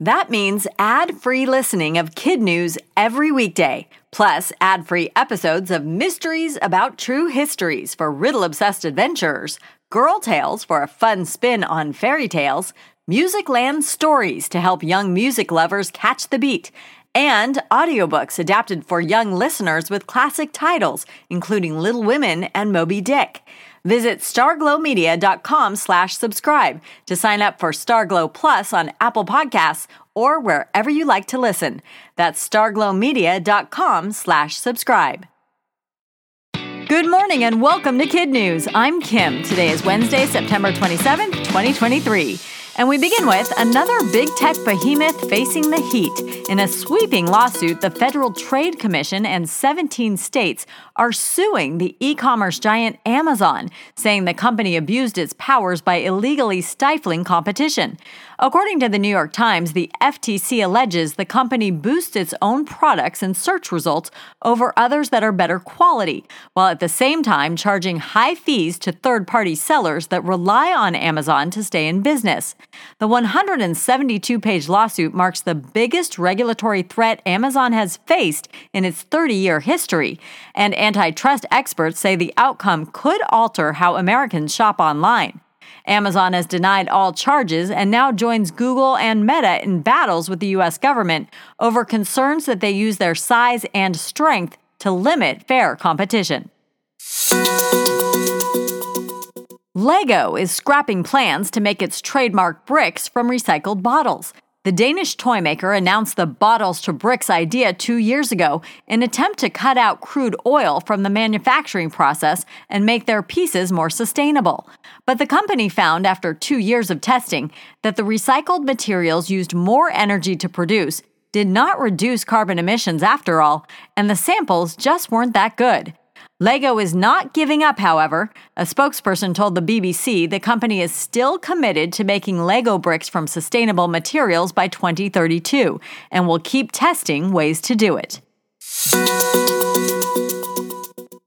That means ad free listening of KidNuz every weekday, plus ad free episodes of mysteries about true histories for riddle obsessed adventurers, girl tales for a fun spin on fairy tales, Musicland stories to help young music lovers catch the beat, and audiobooks adapted for young listeners with classic titles, including Little Women and Moby Dick. Visit starglowmedia.com slash subscribe to sign up for Starglow Plus on Apple Podcasts or wherever you like to listen. That's starglowmedia.com slash subscribe. Good morning and welcome to KidNuz. I'm Kim. Today is Wednesday, September 27th, 2023. And we begin with another big tech behemoth facing the heat. In a sweeping lawsuit, the Federal Trade Commission and 17 states are suing the e commerce giant Amazon, saying the company abused its powers by illegally stifling competition. According to the New York Times, the FTC alleges the company boosts its own products and search results over others that are better quality, while at the same time charging high fees to third party sellers that rely on Amazon to stay in business. The 172 page lawsuit marks the biggest regulatory threat Amazon has faced in its 30 year history, and antitrust experts say the outcome could alter how Americans shop online. Amazon has denied all charges and now joins Google and Meta in battles with the U.S. government over concerns that they use their size and strength to limit fair competition. Lego is scrapping plans to make its trademark bricks from recycled bottles. The Danish toy maker announced the bottles to bricks idea two years ago in an attempt to cut out crude oil from the manufacturing process and make their pieces more sustainable. But the company found after two years of testing that the recycled materials used more energy to produce, did not reduce carbon emissions after all, and the samples just weren't that good. Lego is not giving up, however. A spokesperson told the BBC the company is still committed to making Lego bricks from sustainable materials by 2032 and will keep testing ways to do it.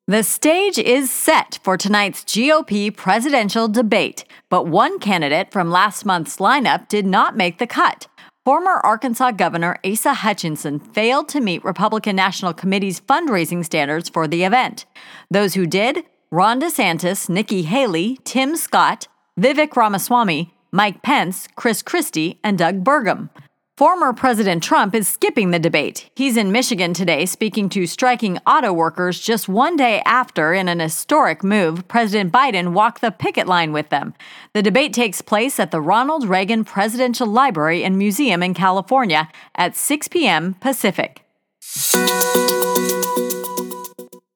The stage is set for tonight's GOP presidential debate, but one candidate from last month's lineup did not make the cut. Former Arkansas Governor Asa Hutchinson failed to meet Republican National Committee's fundraising standards for the event. Those who did Ron DeSantis, Nikki Haley, Tim Scott, Vivek Ramaswamy, Mike Pence, Chris Christie, and Doug Burgum. Former President Trump is skipping the debate. He's in Michigan today speaking to striking auto workers just one day after, in an historic move, President Biden walked the picket line with them. The debate takes place at the Ronald Reagan Presidential Library and Museum in California at 6 p.m. Pacific.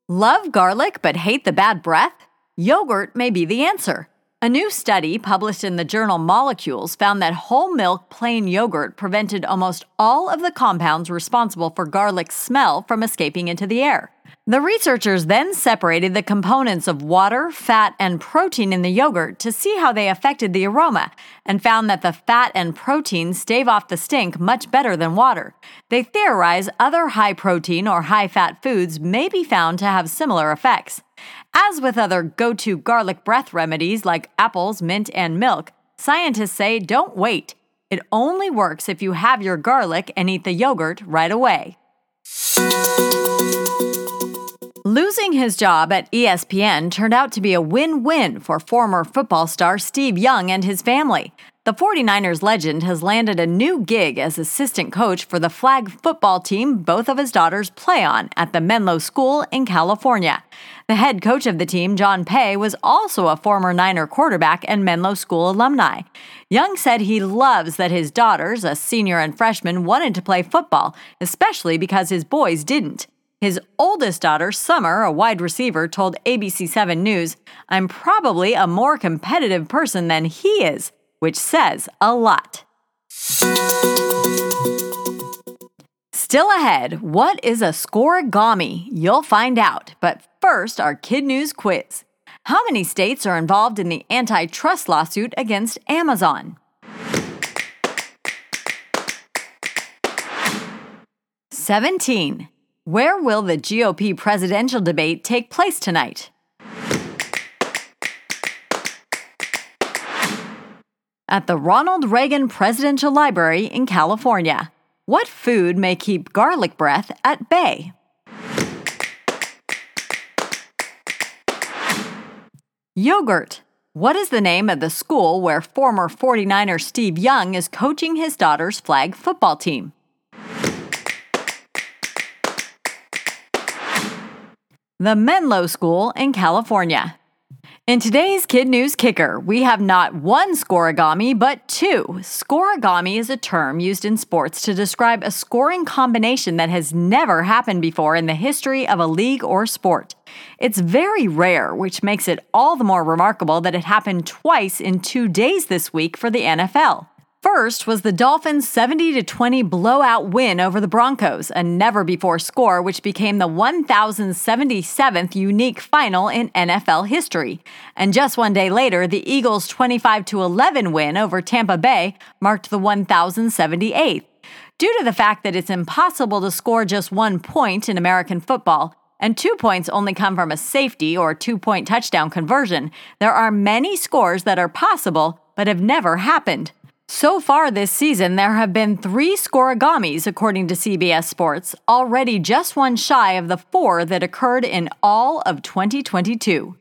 Love garlic but hate the bad breath? Yogurt may be the answer. A new study published in the journal Molecules found that whole milk plain yogurt prevented almost all of the compounds responsible for garlic smell from escaping into the air. The researchers then separated the components of water, fat, and protein in the yogurt to see how they affected the aroma, and found that the fat and protein stave off the stink much better than water. They theorize other high protein or high fat foods may be found to have similar effects. As with other go to garlic breath remedies like apples, mint, and milk, scientists say don't wait. It only works if you have your garlic and eat the yogurt right away. Losing his job at ESPN turned out to be a win win for former football star Steve Young and his family. The 49ers legend has landed a new gig as assistant coach for the flag football team both of his daughters play on at the Menlo School in California. The head coach of the team, John Paye, was also a former Niner quarterback and Menlo School alumni. Young said he loves that his daughters, a senior and freshman, wanted to play football, especially because his boys didn't. His oldest daughter, Summer, a wide receiver, told ABC7 News, I'm probably a more competitive person than he is which says a lot. Still ahead, what is a scorigami? You'll find out. But first, our KidNuz quiz. How many states are involved in the antitrust lawsuit against Amazon? Seventeen. Where will the GOP presidential debate take place tonight? At the Ronald Reagan Presidential Library in California. What food may keep garlic breath at bay? Yogurt. What is the name of the school where former 49er Steve Young is coaching his daughter's flag football team? The Menlo School in California. In today's KidNuz Kicker, we have not one scorigami, but two. Scorigami is a term used in sports to describe a scoring combination that has never happened before in the history of a league or sport. It's very rare, which makes it all the more remarkable that it happened twice in two days this week for the NFL. First was the Dolphins' 70 20 blowout win over the Broncos, a never before score which became the 1077th unique final in NFL history. And just one day later, the Eagles' 25 11 win over Tampa Bay marked the 1078th. Due to the fact that it's impossible to score just one point in American football, and two points only come from a safety or two point touchdown conversion, there are many scores that are possible but have never happened. So far this season, there have been three scorigamis, according to CBS Sports, already just one shy of the four that occurred in all of 2022.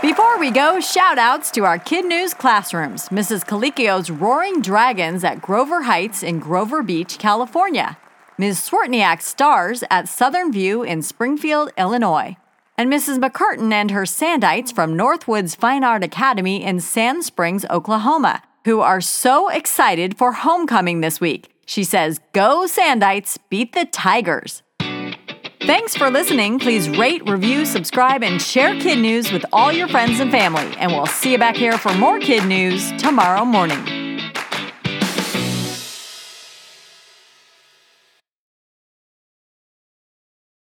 Before we go, shout outs to our KidNuz classrooms Mrs. Colicchio's Roaring Dragons at Grover Heights in Grover Beach, California, Ms. Swartniak Stars at Southern View in Springfield, Illinois and Mrs. McCurtain and her Sandites from Northwoods Fine Art Academy in Sand Springs, Oklahoma, who are so excited for homecoming this week. She says, Go Sandites, beat the Tigers. Thanks for listening. Please rate, review, subscribe, and share KidNuz with all your friends and family. And we'll see you back here for more KidNuz tomorrow morning.